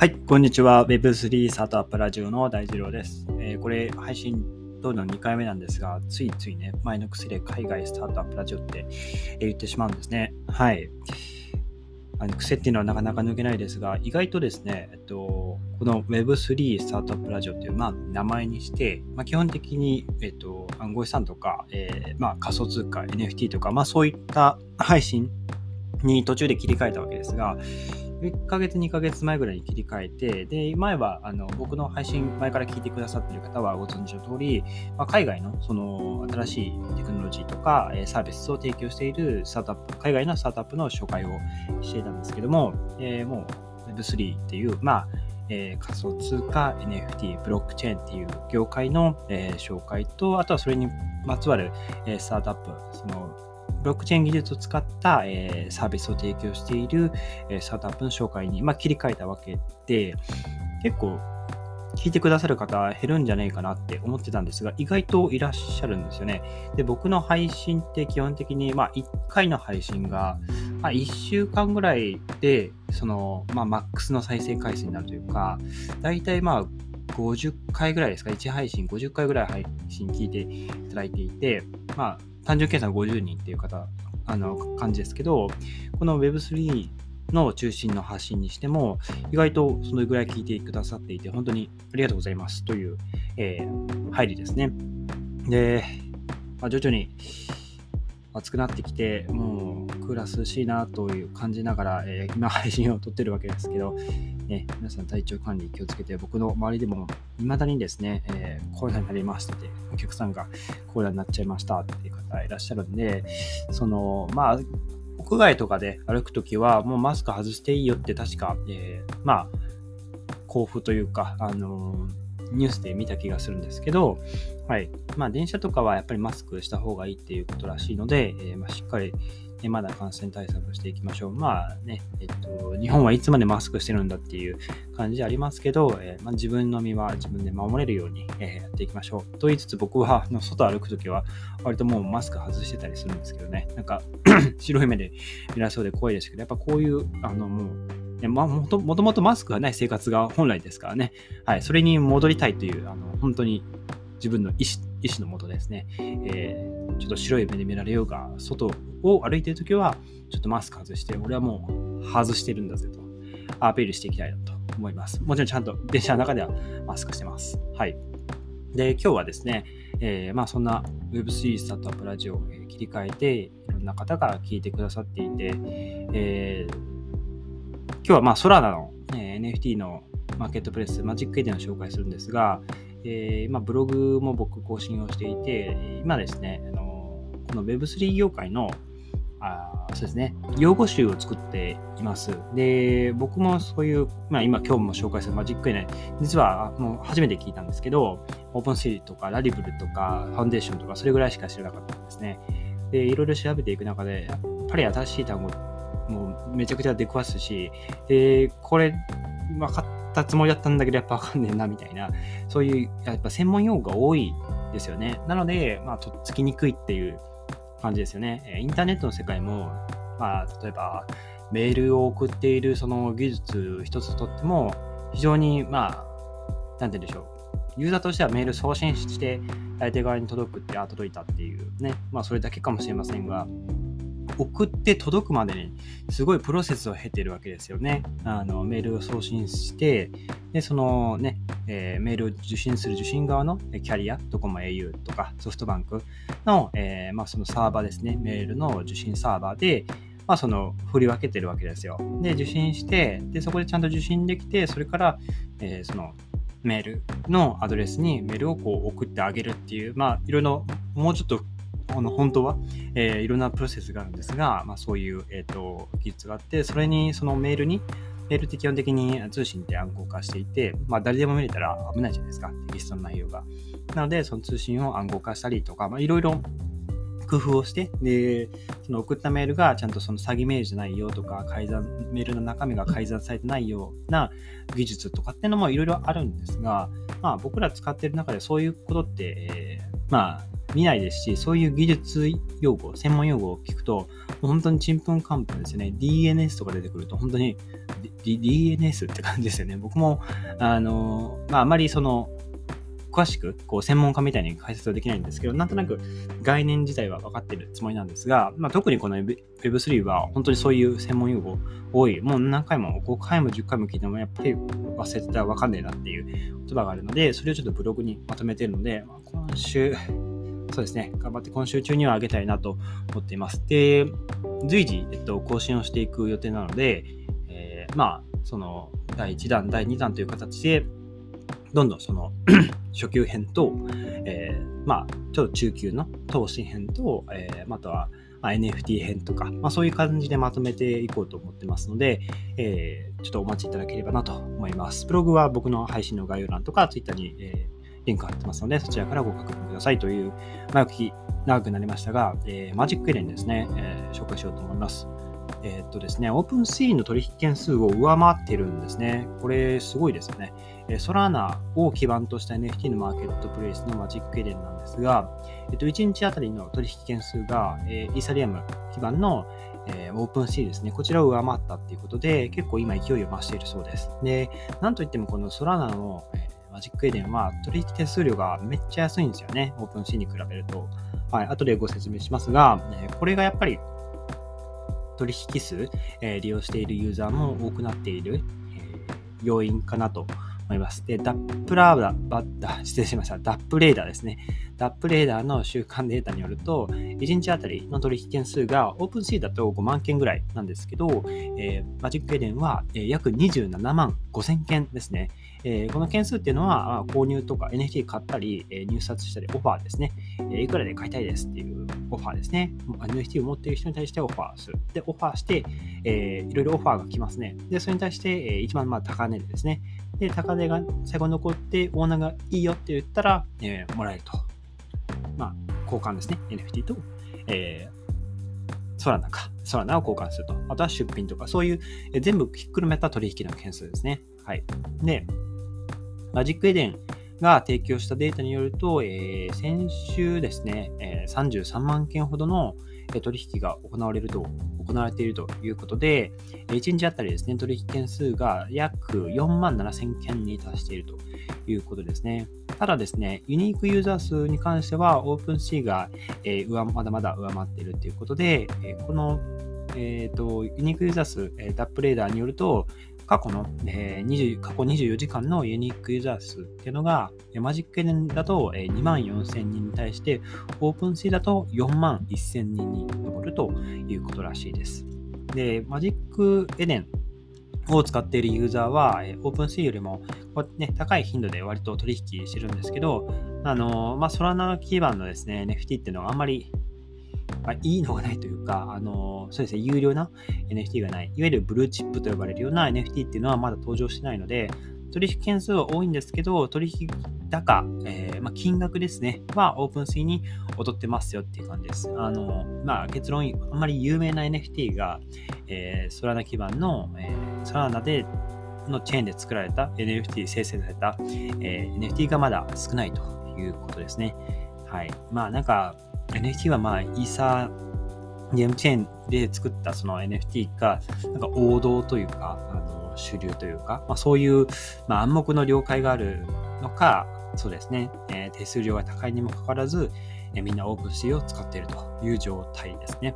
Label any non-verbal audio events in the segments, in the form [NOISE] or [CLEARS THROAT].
はい、こんにちは。Web3 スタートアップラジオの大二郎です。えー、これ、配信どうの2回目なんですが、ついついね、前の薬で海外スタートアップラジオって言ってしまうんですね。はい。あの癖っていうのはなかなか抜けないですが、意外とですね、えっと、この Web3 スタートアップラジオっていう、まあ、名前にして、まあ、基本的に、えっと、暗号資産とか、えー、まあ、仮想通貨、NFT とか、まあ、そういった配信に途中で切り替えたわけですが、1ヶ月、2ヶ月前ぐらいに切り替えて、で、前は、あの、僕の配信、前から聞いてくださってる方はご存知の通り、まあ、海外の、その、新しいテクノロジーとか、えサービスを提供しているスタートアップ、海外のスタートアップの紹介をしていたんですけども、えー、もう Web3 っていう、まあ、えー、仮想通貨、NFT、ブロックチェーンっていう業界の、えー、紹介と、あとはそれにまつわる、えー、スタートアップ、そのブロックチェーン技術を使った、えー、サービスを提供している、えー、スタートアップの紹介に、まあ、切り替えたわけで、結構聞いてくださる方減るんじゃないかなって思ってたんですが、意外といらっしゃるんですよね。で、僕の配信って基本的に、まあ、1回の配信が、まあ、1週間ぐらいで、その、まあ、マックスの再生回数になるというか、大体まあ、50回ぐらいですか、1配信50回ぐらい配信聞いていただいていて、まあ、単純計算50人っていう方、あの、感じですけど、この Web3 の中心の発信にしても、意外とそのぐらい聞いてくださっていて、本当にありがとうございますという、えー、入りですね。で、まあ、徐々に暑くなってきて、もうクーラー涼しいなという感じながら、えー、今配信を撮ってるわけですけど、ね、皆さん体調管理気をつけて、僕の周りでも未だにですね、えー、コロナになりましてて、お客さんがコロナになっちゃいましたっていう方いらっしゃるんで、その、まあ、屋外とかで歩くときは、もうマスク外していいよって確か、えー、まあ、交付というか、あのー、ニュースで見た気がするんですけど、はい。まあ、電車とかはやっぱりマスクした方がいいっていうことらしいので、えー、まあ、しっかりね、まだ感染対策していきましょう。まあね、えっと、日本はいつまでマスクしてるんだっていう感じありますけど、えー、まあ、自分の身は自分で守れるように、えー、やっていきましょう。と言いつつ僕はの外歩くときは割ともうマスク外してたりするんですけどね、なんか [CLEARS THROAT] 白い目で見らそうで怖いですけど、やっぱこういう、あのもう、ね、まあ、もともとマスクがない生活が本来ですからね、はい、それに戻りたいという、あの本当に自分の意思意思のもとですね、えー、ちょっと白い目で見られようが、外を歩いてるときは、ちょっとマスク外して、俺はもう外してるんだぜと、アピールしていきたいなと思います。もちろんちゃんと電車の中ではマスクしてます。はい。で、今日はですね、えー、まあそんな Web3 スタートアップラジオを切り替えて、いろんな方が聞いてくださっていて、えー、今日はまあソラナの、えー、NFT のマーケットプレス、マジックエディの紹介するんですが、えー、まあ、ブログも僕更新をしていて、今ですね、あのこの Web3 業界のあそうですね、用語集を作っています。で、僕もそういう、まあ、今今日も紹介するマジックエネ、実はもう初めて聞いたんですけど、オープンシーとかラリブルとかファンデーションとかそれぐらいしか知らなかったんですね。で、いろいろ調べていく中で、やっぱり新しい単語もうめちゃくちゃ出くわすし、で、これ分かったつもりだったんだけど、やっぱわかんねえな、みたいな、そういう、やっぱ専門用語が多いですよね。なので、まあ、とっつきにくいっていう感じですよね。インターネットの世界も、まあ、例えば、メールを送っているその技術一つとっても、非常に、まあ、なんて言うんでしょう。ユーザーとしてはメール送信して、相手側に届くって、あ、届いたっていうね。まあ、それだけかもしれませんが、送って届くまでにすごいプロセスを経てるわけですよね。あのメールを送信して、でそのね、えー、メールを受信する受信側のキャリア、ドコモ au とかソフトバンクの,、えーまあ、そのサーバーですね、メールの受信サーバーで、まあ、その振り分けてるわけですよ。で、受信して、でそこでちゃんと受信できて、それから、えー、そのメールのアドレスにメールをこう送ってあげるっていう、まあ、いろいろもうちょっとあの本当は、えー、いろんなプロセスがあるんですが、まあ、そういう、えーと、技術があって、それにそのメールに、メールって基本的に通信って暗号化していて、まあ、誰でも見れたら危ないじゃないですか、テキストの内容が。なので、その通信を暗号化したりとか、まあ、いろいろ工夫をして、で、その送ったメールがちゃんとその詐欺メールじゃないよとか、改ざん、メールの中身が改ざんされてないような技術とかっていうのもいろいろあるんですが、まあ僕ら使ってる中でそういうことって、えー、まあ見ないですし、そういう技術用語、専門用語を聞くと、本当にちんぷんかんぷんですよね。DNS とか出てくると、本当に DNS って感じですよね。僕も、あの、まあ、あまりその、詳しく、こう、専門家みたいに解説はできないんですけど、なんとなく概念自体は分かってるつもりなんですが、まあ、特にこの Web3 は本当にそういう専門用語多い。もう何回も5回も10回も聞いてもやっぱり忘れてたら分かんねえなっていう言葉があるので、それをちょっとブログにまとめてるので、まあ、今週、そうですね、頑張って今週中には上げたいなと思っています。で、随時、えっと、更新をしていく予定なので、えー、まあ、その、第1弾、第2弾という形で、どんどんその [CLEARS THROAT] 初級編と、えー、まあ、ちょっと中級の投資編と、えー、あとは、NFT 編とか、まあ、そういう感じでまとめていこうと思ってますので、えー、ちょっとお待ちいただければなと思います。ブログは僕の配信の概要欄とか、Twitter に、えリンク貼ってますので、そちらからご確認くださいという、前置き長くなりましたが、えー、 Magic Eden ですね、えー、紹介しようと思います。えー、っとですね、 OpenSea の取引件数を上回ってるんですね。これすごいですよね。 Solana を基盤とした NFT のマーケットプレイスの Magic Eden なんですが、えっと、1日あたりの取引件数が、えイーサリアム基盤のえー、 OpenSea ですね、こちらを上回ったっていうことで、結構今勢いを増しているそうです。で、なんといってもこの Solana の、え Magic Eden は取引手数料がめっちゃ安いんですよね。 OpenSea に比べると。はい、後でご説明しますが、えこれがやっぱり取引数、え利用しているユーザーも多くなっている、え要因かなと思います。で、ダップラーダ、バッダ、[LAUGHS] 失礼しました。 DappRadar ですね。 DappRadar の週間データによると、1日あたりの取引件数が OpenSea だと5万件ぐらいなんですけど、えー、 Magic Eden は、え約27万5000件ですね。えー、この件数っていうのは、購入とか NFT 買ったり、え入札したり、オファーですね、えいくらで買いたいですっていうオファーですね。NFT を持っている人に対してオファーする。で、オファーして、えー、いろいろオファーが来ますね。で、それに対して、えー、一番まあ高値ですね。で、高値が最後残って、オーナーがいいよって言ったら、えー、もらえると。まあ、交換ですね。NFT と、えー、ソラナか。ソラナを交換すると。あとは出品とか、そういう、え、全部ひっくるめた取引の件数ですね。はい。で、マジックエデンが提供したデータによると、えー、先週ですね、えー、33万件ほどの取引が行われると、行われているということで、1日あたりですね、取引件数が約4万7000件に達しているということですね。ただですね、ユニークユーザー数に関しては、オープンシーが、えー、まだまだ上回っているということで、このえーと、ユニークユーザー数、えー、 DappRadar によると、過去の、えー、20過去24時間のユニークユーザー数っていうのが、 Magic Eden だと2万4000人に対して、 OpenSea だと4万1000人に上るということらしいです。で、 Magic Eden を使っているユーザーは、 OpenSea よりも、ね、高い頻度で割と取引してるんですけど、あのまあ、 Solana 基盤のですね、NFT っていうのはあんまりまあ、いいのがないというか、あのそうですね、有料な NFT がない、いわゆるブルーチップと呼ばれるような NFT っていうのはまだ登場してないので、取引件数は多いんですけど、取引高、えー、まあ、金額ですね、はオープンシーに劣ってますよっていう感じです。あの、まあ、結論、あんまり有名な NFT が、えー、ソラナ基盤の、えー、ソラナでのチェーンで作られた NFT 生成された、えー、NFT がまだ少ないということですね。はい。まあなんか、NFT はまあ、イーサーゲームチェーンで作ったその NFT が、なんか王道というか、あの主流というか、まあ、そういう、まあ、暗黙の了解があるのか、そうですね、えー、手数料が高いにもかかわらず、えー、みんなオープンシーを使っているという状態ですね。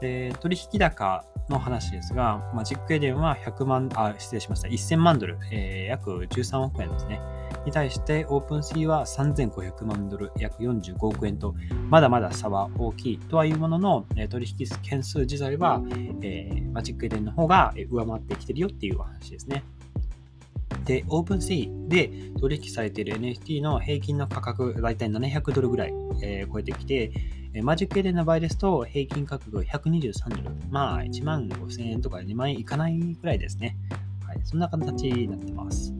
で取引高の話ですが、マジックエデンは100万、あ、失礼しました、1000万ドル、えー、約13億円ですね。に対して OpenSea は3500万ドル、約45億円と、まだまだ差は大きいとはいうものの、取引件数自体は、えー、 Magic Eden の方が上回ってきてるよっていう話ですね。で、 OpenSea で取引されている NFT の平均の価格、だいたい700ドルぐらい、えー、超えてきて、 Magic Eden の場合ですと、平均価格123ドル。まあ、1万5000円とか2万円いかないくらいですね。はい、そんな形になってます。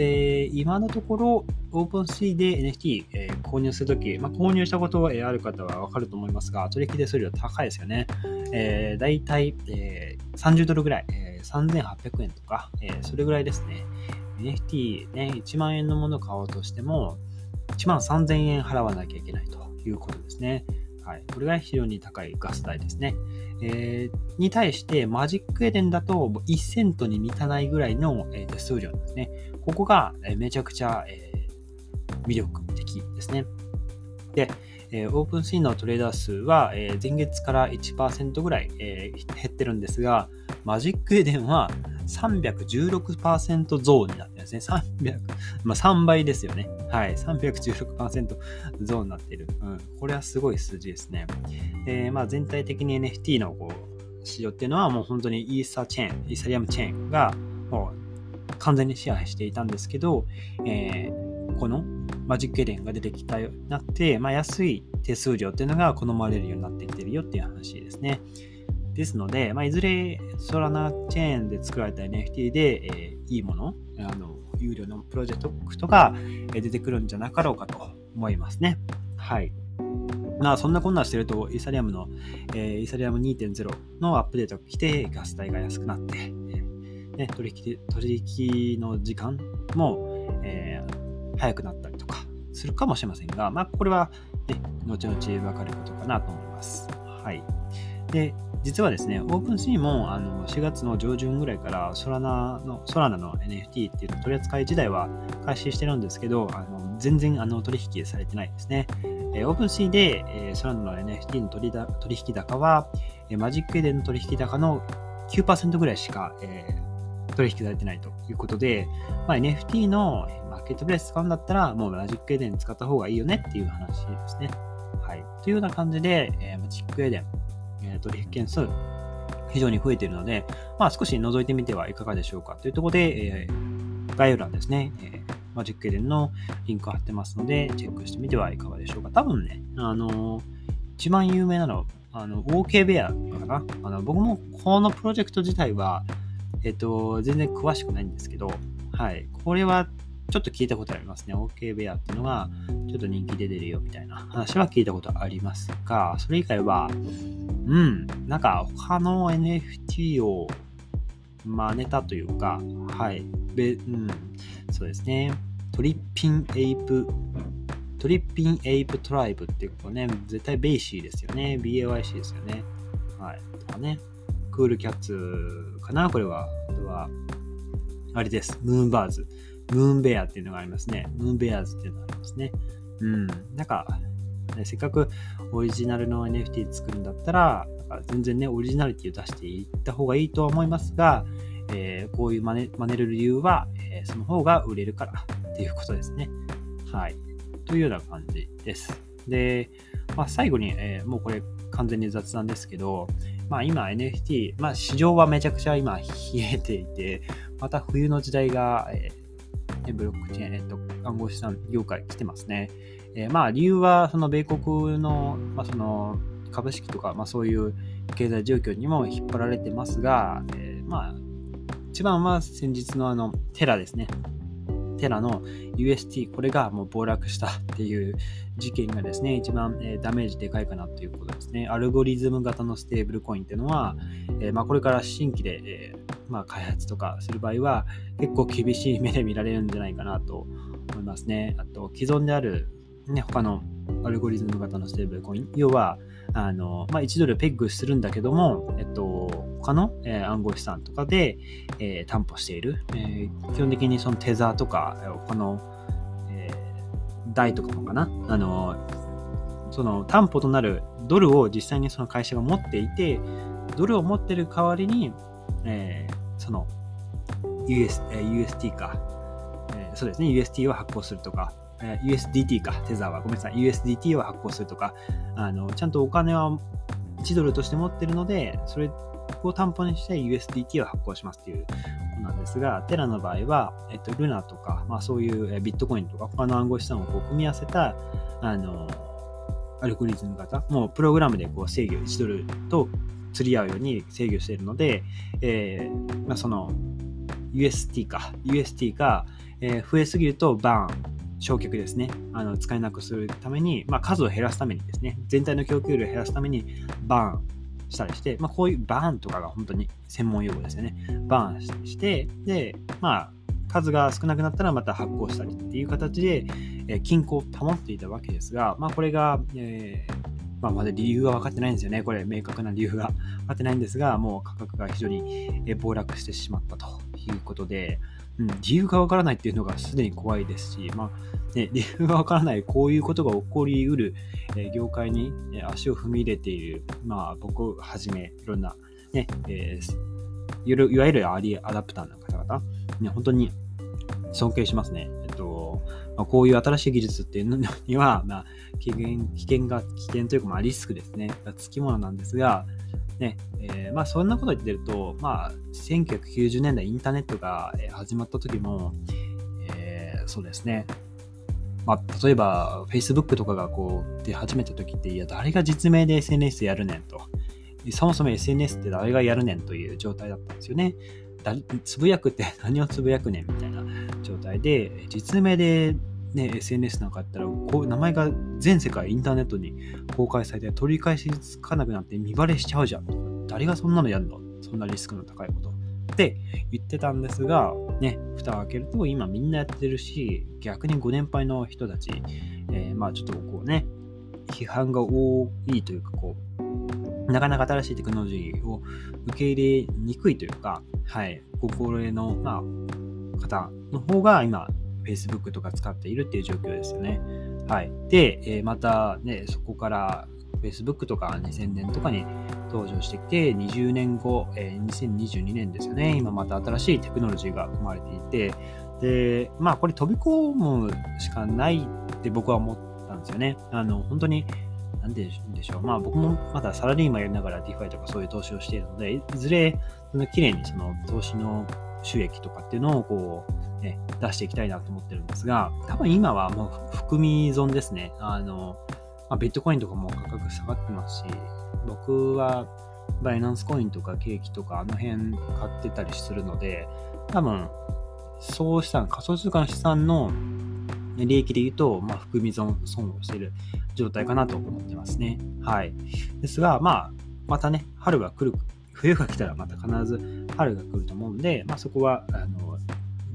で、今のところ、オープンシーで NFT、えー、購入するとき、まあ、購入したことがある方はわかると思いますが、取引手数料高いですよね。えー、だいたい、えー、30ドルぐらい、えー、3800円とか、えー、それぐらいですね。NFT ね、1万円のものを買おうとしても、1万3000円払わなきゃいけないということですね。はい。これが非常に高いガス代ですね。えー、に対して、マジックエデンだと1セントに満たないぐらいの、手数料ですね。ここが、めちゃくちゃ、魅力的ですね。で、え、オープンシーンのトレーダー数は、前月から1%ぐらい、減ってるんですが、マジックエデンは316%増になってるんですね。300、まあ、3倍ですよね。はい。316%増になってる。うん。これはすごい数字ですね。え、まあ全体的に NFT のこう市場っていうのはもう本当にイーサチェーン、イーサリアムチェーンがもう完全に支配していたんですけど、えー、このマジックエレンが出てきたようになって、まあ、安い手数料っていうのが好まれるようになってきてるよっていう話ですね。ですので、まあ、いずれソラナチェーンで作られた NFT で、えー、いいもの、あの有料のプロジェクトが出てくるんじゃなかろうかと思いますね。はい。まあ、そんなこんなしてると、イーサリアムの、えー、イーサリアム2.0のアップデートが来て、ガス代が安くなって、ね、取引取引の時間も、えー、早くなったりとかするかもしれませんが、まあ、これは、ね、後々分かることかなと思います。はい。で、実はですね、オープンシーもあの4月の上旬ぐらいからソラナのソラナの NFT っていうの取り扱い自体は開始してるんですけど、あの全然あの取引されてないですね。えー、 OpenSea で、えー、 Solana の NFT の取り取引高は、えー、 Magic Eden の取引高の9%ぐらいしか、えー、取引されてないということで、まあ、NFT のマーケットプレイス使うんだったら、もう Magic Eden 使った方がいいよねっていう話ですね。はい。というような感じで、えー、 Magic Eden、え取引件数、非常に増えているので、まあ、少し覗いてみてはいかがでしょうかというところで、えー、概要欄ですね、えー、マジックエデンのリンク貼ってますので、チェックしてみてはいかがでしょうか。多分ね、あのー、一番有名なのは、あの、OK ベアかな。あの僕もこのプロジェクト自体は、えっ、と、全然詳しくないんですけど、はい。これはちょっと聞いたことありますね。OK ベアっていうのが、ちょっと人気で出るよみたいな話は聞いたことありますが、それ以外は、うん、なんか他の NFT を真似たというか、はい、べうん、そうですね。 Trippin' Ape、Trippin' Ape Tribe っていうことね、絶対ベイシーですよね。BAYC ですよね。はい。とかね。 Cool Cats かな？これは。あとは、あれです。 Moonbirds。 Moonbear っていうのがありますね。 Moonbears っていうのがありますね。うん。なんか、ね、せっかくオリジナルの NFT 作るんだったら、なんか全然ね、オリジナリティを出していった方がいいとは思いますが、えー、こういう真似真似る理由は、えー、その方が売れるからっていうことですね。はい。というような感じです。で、まあ、最後に、えー、もうこれ完全に雑談ですけど、まあ今 NFT、まあ市場はめちゃくちゃ今冷えていて、また冬の時代が、えブロックチェーン、えっと、暗号資産業界来てますね。えー、まあ、理由は、その米国の、まあ、その、株式とか、まあ、そういう経済状況にも引っ張られてますが、えー、まあ、一番は先日のあの、テラですね。テラの UST、これがもう暴落したっていう事件がですね、一番、え、ダメージでかいかなということですね。アルゴリズム型のステーブルコインっていうのは、え、ま、これから新規で、え、ま、開発とかする場合は結構厳しい目で見られるんじゃないかなと思いますね。あと、既存である、ね、他のアルゴリズム型のステーブルコイン、要は、あの、まあ、1ドルペッグするんだけども、えっと、他の、えー、暗号資産とかで、えー、担保している、えー、基本的にそのテザーとか、他の、えー、台とかもかな、あの、その担保となるドルを実際にその会社が持っていて、ドルを持ってる代わりに、えー、その US、えー、UST か、えー、そうですね、UST を発行するとか、USDT か、テザーは、ごめんなさい、USDT を発行するとか、あのちゃんとお金は1ドルとして持ってるので、それを担保にして USDT を発行しますっていうなんですが、テラの場合は、えっと、ルナとか、まあ、そういうビットコインとか、他の暗号資産をこう組み合わせた、あの、アルゴリズム型、もうプログラムでこう制御、1ドルと釣り合うように制御しているので、えー、まあ、その UST か、UST が、えー、増えすぎるとバーン、焼却ですね。あの使えなくするために、まあ、数を減らすためにですね、全体の供給量を減らすためにバーンしたりして、まあ、こういうバーンとかが本当に専門用語ですよね。バーンして、で、まあ、数が少なくなったらまた発行したりっていう形で、えー、均衡を保っていたわけですが、まあ、これが、えーまあ、まだ理由は分かってないんですよね。これ、明確な理由が分かってないんですが、もう価格が非常に暴落してしまったということで、うん、理由が分からないっていうのがすでに怖いですし、まあね、[LAUGHS] 理由が分からない、こういうことが起こりうる、えー、業界に足を踏み入れている、まあ、僕をはじめ、いろんな、ねえー、いわゆるアーリーアダプターの方々、ね、本当に尊敬しますね。えっと、まあ、こういう新しい技術っていうのには、まあ、危険危険が、危険というか、まあ、リスクですね、がつきものなんですが、ねえー、まあ、そんなこと言ってると、まあ、1990年代インターネットが始まった時も、えー、そうですね、まあ、例えば Facebook とかがこう出始めた時って、いや、誰が実名で SNS やるねんと。そもそも SNS って誰がやるねんという状態だったんですよね。つぶやくって何をつぶやくねんみたいな状態で、実名で、ね、SNS なんかやったらこう、名前が全世界インターネットに公開されて取り返しつかなくなって見バレしちゃうじゃん。誰がそんなのやるの？そんなリスクの高いこと。って言ってたんですが、ね、蓋を開けると今みんなやってるし、逆にご年配の人たち、えー、まあちょっとこうね、批判が多いというか、こう、なかなか新しいテクノロジーを受け入れにくいというか、はい、ご高齢の、まあ、方の方が今、Facebook とか使っているっていう状況ですよね。はい。で、え、またね、そこから Facebook とか2000年とかに登場してきて、20年後、え、2022年ですよね。今また新しいテクノロジーが生まれていて、で、まあこれ飛び込むしかないって僕は思ったんですよね。あの、本当に、なんでしょう。まあ僕もまだサラリーマンやりながら DeFi とかそういう投資をしているので、いずれ、その綺麗にその投資の収益とかっていうのをこう、ね、出していきたいなと思ってるんですが、多分今はもう含み損ですね。あの、まあ、ビットコインとかも価格下がってますし、僕はバイナンスコインとかケーキとかあの辺買ってたりするので、多分、そうした仮想通貨の資産の利益で言うと、まあ、含み損損をしている状態かなと思ってますね。はい。ですが、まあ、またね、春が来る、冬が来たらまた必ず春が来ると思うんで、まあ、そこは、あの、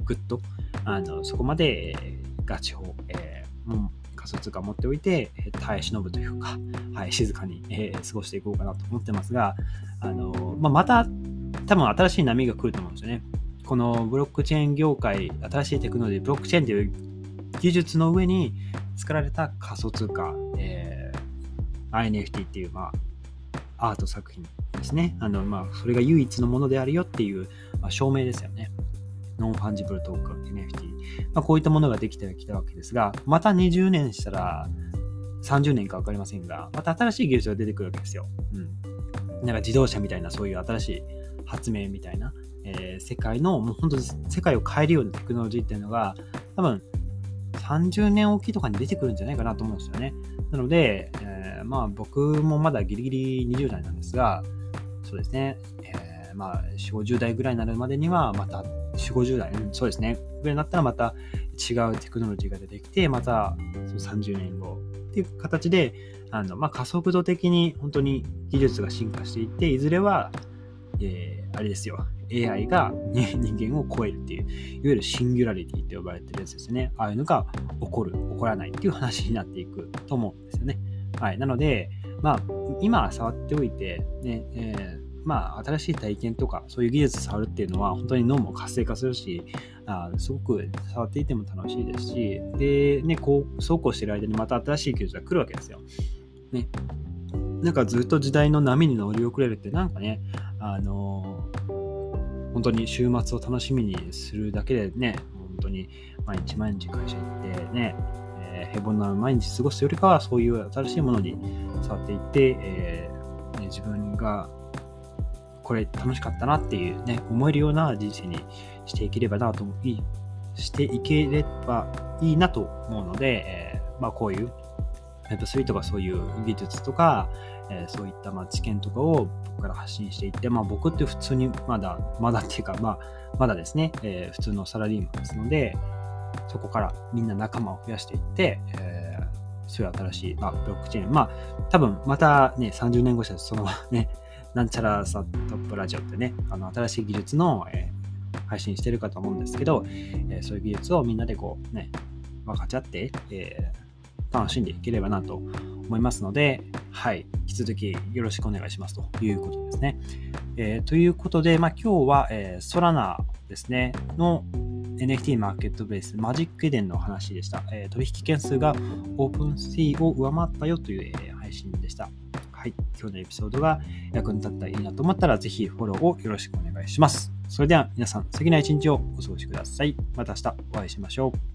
ぐっと、あの、そこまで、ガチ法、えー、もう仮想通貨を持っておいて、耐え忍ぶというか、はい、静かに、えー、過ごしていこうかなと思ってますが、あのまあ、また多分新しい波が来ると思うんですよね。このブロックチェーン業界、新しいテクノロジー、ブロックチェーンという技術の上に作られた仮想通貨、えー、NFT っていう、まあ、アート作品ですね。あの、まあ、それが唯一のものであるよっていう、まあ、証明ですよね。 non-fungible token、NFT。まあ、こういったものができてきたわけですが、また20年したら、30年か分かりませんが、また新しい技術が出てくるわけですよ。うん。なんか自動車みたいな、そういう新しい発明みたいな、えー、世界の、もう本当に世界を変えるようなテクノロジーっていうのが、多分、30年おきとかに出てくるんじゃないかなと思うんですよね。なので、えー、まあ僕もまだギリギリ20代なんですが、そうですね、えー、まあ4、50代ぐらいになるまでには、また4、50代、うん、そうですね、ぐらいになったらまた違うテクノロジーが出てきて、またその30年後っていう形で、あのまあ、加速度的に本当に技術が進化していって、いずれは、えー、あれですよ、AI が、人間を超えるっていう、いわゆるシンギュラリティって呼ばれてるやつですね。ああいうのが起こる、起こらないっていう話になっていくと思うんですよね。はい。なので、まあ、今触っておいて、ね、えーまあ、新しい体験とか、そういう技術触るっていうのは、本当に脳も活性化するし、あすごく触っていても楽しいですし、で、ね、こう、そうこうしてる間にまた新しい技術が来るわけですよ。ね。なんかずっと時代の波に乗り遅れるって、なんかね、あの、本当に週末を楽しみにするだけでね、本当に毎日毎日会社行ってね、え、平凡な毎日過ごすよりかは、そういう新しいものに触っていって、えーね、自分がこれ楽しかったなっていうね、思えるような人生にしていければなと、いい、していければいいなと思うので、えー、まあこういう Web3 とかそういう技術とか、えー、そういったまあ知見とかを僕から発信していって、まあ僕って普通にまだ、まだっていうか、まあまだですね、えー、普通のサラリーマンですので、そこからみんな仲間を増やしていって、えー、そういう新しい、まあ、ブロックチェーン、まあ多分またね、30年後したらそのね、なんちゃらサトップラジオってね、あの新しい技術の、えー、配信してるかと思うんですけど、えー、そういう技術をみんなでこうね、分かち合って、えー、楽しんでいければなと思いますので、はい、引き続きよろしくお願いしますということですね。えー、ということで、まあ、今日は、えー、ソラナですね、の NFT マーケットベース、マジックエデンの話でした。えー、取引件数がオープンシーを上回ったよという、えー、配信でした。はい、今日のエピソードが役に立ったらいいなと思ったら、ぜひフォローをよろしくお願いします。それでは皆さん、素敵な一日をお過ごしください。また明日お会いしましょう。